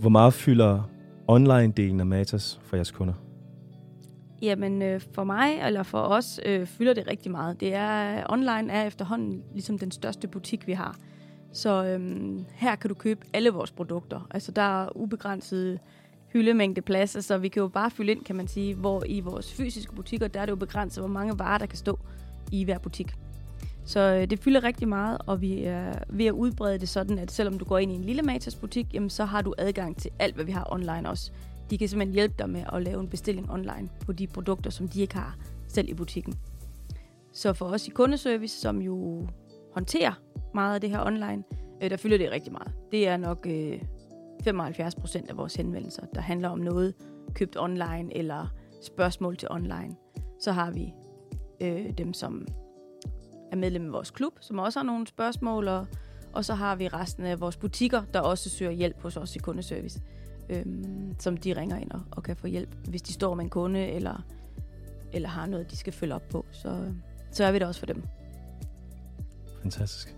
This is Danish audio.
Hvor meget fylder online-delen af Matas for jeres kunder? Jamen, øh, for mig, eller for os, øh, fylder det rigtig meget. Det er, online er efterhånden ligesom den største butik, vi har. Så øhm, her kan du købe alle vores produkter. Altså, der er ubegrænset hyldemængde plads, så vi kan jo bare fylde ind, kan man sige, hvor i vores fysiske butikker, der er det jo begrænset, hvor mange varer, der kan stå i hver butik. Så øh, det fylder rigtig meget, og vi er ved at udbrede det sådan, at selvom du går ind i en lille Matas butik, jamen, så har du adgang til alt, hvad vi har online også. De kan simpelthen hjælpe dig med at lave en bestilling online på de produkter, som de ikke har selv i butikken. Så for os i kundeservice, som jo håndterer meget af det her online, øh, der fylder det rigtig meget. Det er nok øh, 75 procent af vores henvendelser, der handler om noget købt online eller spørgsmål til online. Så har vi øh, dem, som er medlem af vores klub, som også har nogle spørgsmål, og, og så har vi resten af vores butikker, der også søger hjælp hos os i kundeservice, øhm, som de ringer ind og, og kan få hjælp, hvis de står med en kunde, eller, eller har noget, de skal følge op på. Så, øh, så er vi der også for dem. Fantastisk.